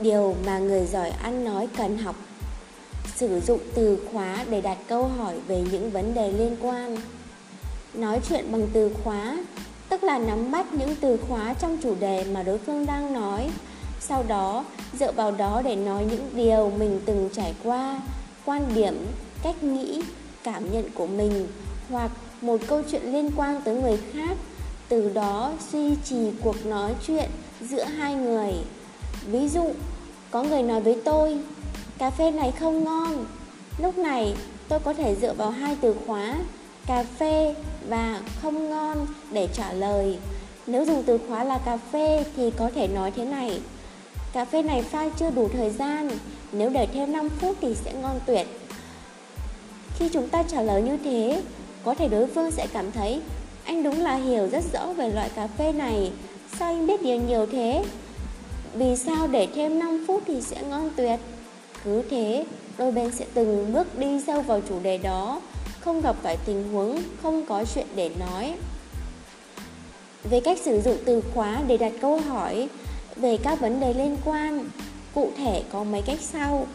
Điều mà người giỏi ăn nói cần học. Sử dụng từ khóa để đặt câu hỏi về những vấn đề liên quan. Nói chuyện bằng từ khóa Tức là nắm bắt những từ khóa trong chủ đề mà đối phương đang nói. Sau đó dựa vào đó để nói những điều mình từng trải qua Quan điểm, cách nghĩ, cảm nhận của mình Hoặc một câu chuyện liên quan tới người khác. Từ đó duy trì cuộc nói chuyện giữa hai người. Ví dụ, có người nói với tôi, cà phê này không ngon. Lúc này, tôi có thể dựa vào hai từ khóa, cà phê và không ngon để trả lời. Nếu dùng từ khóa là cà phê thì có thể nói thế này. Cà phê này pha chưa đủ thời gian, nếu đợi thêm 5 phút thì sẽ ngon tuyệt. Khi chúng ta trả lời như thế, có thể đối phương sẽ cảm thấy anh đúng là hiểu rất rõ về loại cà phê này, sao anh biết điều nhiều thế? Vì sao để thêm 5 phút thì sẽ ngon tuyệt? Cứ thế, đôi bên sẽ từng bước đi sâu vào chủ đề đó, Không gặp phải tình huống, không có chuyện để nói. Về cách sử dụng từ khóa để đặt câu hỏi Về các vấn đề liên quan, Cụ thể có mấy cách sau.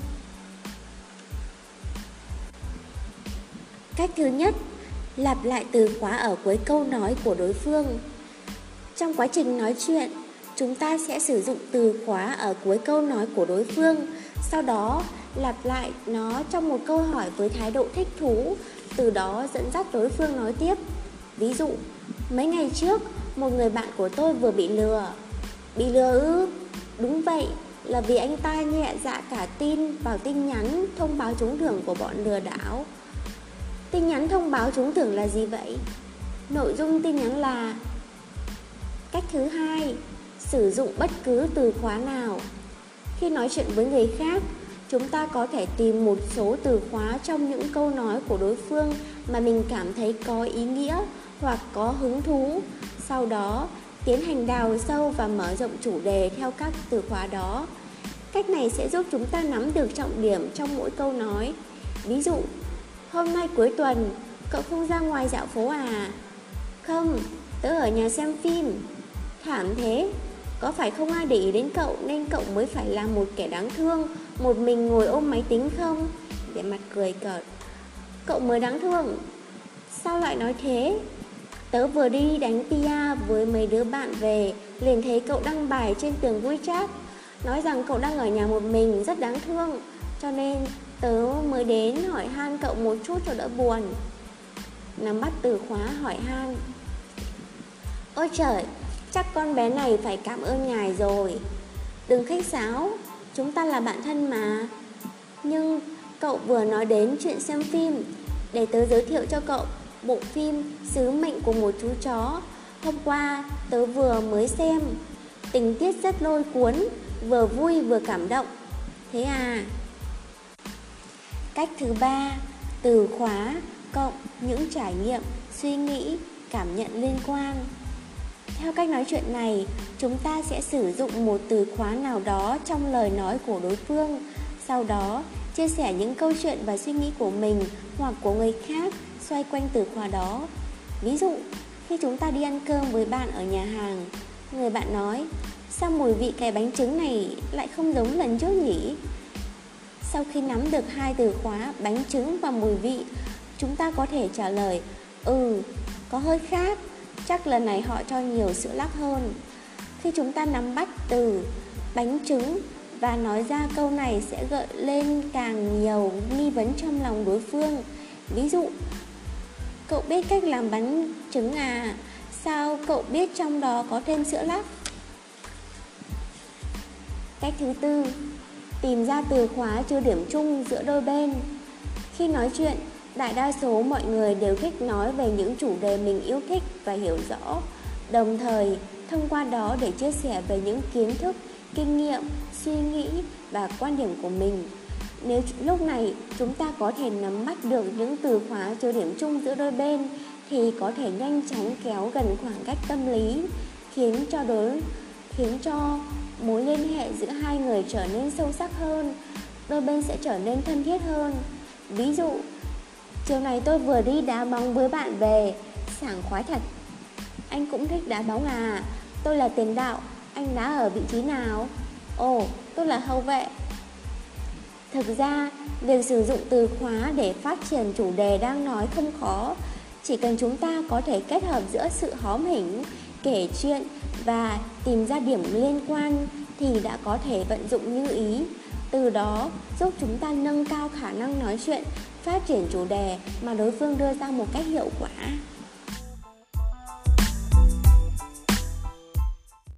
Cách thứ nhất, Lặp lại từ khóa ở cuối câu nói của đối phương. Trong quá trình nói chuyện chúng ta sẽ sử dụng từ khóa ở cuối câu nói của đối phương, sau đó lặp lại nó trong một câu hỏi với thái độ thích thú, từ đó dẫn dắt đối phương nói tiếp. Ví dụ, mấy ngày trước, một người bạn của tôi vừa bị lừa. Bị lừa ư? Đúng vậy, là vì anh ta nhẹ dạ cả tin vào tin nhắn thông báo trúng thưởng của bọn lừa đảo. Tin nhắn thông báo trúng thưởng là gì vậy? Nội dung tin nhắn là Cách thứ hai, sử dụng bất cứ từ khóa nào. Khi nói chuyện với người khác, chúng ta có thể tìm một số từ khóa trong những câu nói của đối phương mà mình cảm thấy có ý nghĩa hoặc có hứng thú. Sau đó, tiến hành đào sâu và mở rộng chủ đề theo các từ khóa đó. Cách này sẽ giúp chúng ta nắm được trọng điểm trong mỗi câu nói. Ví dụ, hôm nay cuối tuần, cậu không ra ngoài dạo phố à? Không, tớ ở nhà xem phim. Thảm thế, có phải không ai để ý đến cậu nên cậu mới phải là một kẻ đáng thương, Một mình ngồi ôm máy tính không? Để mặt cười cợt. Cậu mới đáng thương. Sao lại nói thế? Tớ vừa đi đánh pia với mấy đứa bạn về, Liền thấy cậu đăng bài trên tường WeChat, Nói rằng cậu đang ở nhà một mình, rất đáng thương. Cho nên tớ mới đến hỏi han cậu một chút cho đỡ buồn. Nắm bắt từ khóa hỏi han. Ôi trời Chắc con bé này phải cảm ơn ngài rồi. Đừng khách sáo Chúng ta là bạn thân mà. Nhưng cậu vừa nói đến chuyện xem phim. Để tớ giới thiệu cho cậu Bộ phim Sứ mệnh của một chú chó. Hôm qua tớ vừa mới xem. Tình tiết rất lôi cuốn Vừa vui vừa cảm động. Thế à? Cách thứ ba Từ khóa cộng những trải nghiệm, suy nghĩ, cảm nhận liên quan theo cách nói chuyện này, chúng ta sẽ sử dụng một từ khóa nào đó trong lời nói của đối phương, sau đó chia sẻ những câu chuyện và suy nghĩ của mình hoặc của người khác xoay quanh từ khóa đó. Ví dụ, khi chúng ta đi ăn cơm với bạn ở nhà hàng, người bạn nói, sao mùi vị cái bánh trứng này lại không giống lần trước nhỉ? Sau khi nắm được hai từ khóa bánh trứng và mùi vị, chúng ta có thể trả lời, ừ, có hơi khác chắc lần này họ cho nhiều sữa lắc hơn. Khi chúng ta nắm bắt từ bánh trứng và nói ra câu này sẽ gợi lên càng nhiều nghi vấn trong lòng đối phương. Ví dụ, cậu biết cách làm bánh trứng à? Sao cậu biết trong đó có thêm sữa lắc? Cách thứ tư, tìm ra từ khóa chưa điểm chung giữa đôi bên. Khi nói chuyện, Đại đa số mọi người đều thích nói về những chủ đề mình yêu thích và hiểu rõ, đồng thời thông qua đó để chia sẻ về những kiến thức, kinh nghiệm, suy nghĩ và quan điểm của mình. Nếu lúc này chúng ta có thể nắm bắt được những từ khóa chưa điểm chung giữa đôi bên thì có thể nhanh chóng kéo gần khoảng cách tâm lý, khiến cho đối khiến cho mối liên hệ giữa hai người trở nên sâu sắc hơn, đôi bên sẽ trở nên thân thiết hơn. Ví dụ, Chiều này tôi vừa đi đá bóng với bạn về Sảng khoái thật Anh cũng thích đá bóng à Tôi là tiền đạo Anh đá ở vị trí nào Ồ, tôi là hậu vệ. Thực ra, việc sử dụng từ khóa để phát triển chủ đề đang nói không khó. Chỉ cần chúng ta có thể kết hợp giữa sự hóm hỉnh, kể chuyện và tìm ra điểm liên quan thì đã có thể vận dụng như ý. Từ đó giúp chúng ta nâng cao khả năng nói chuyện, phát triển chủ đề mà đối phương đưa ra một cách hiệu quả.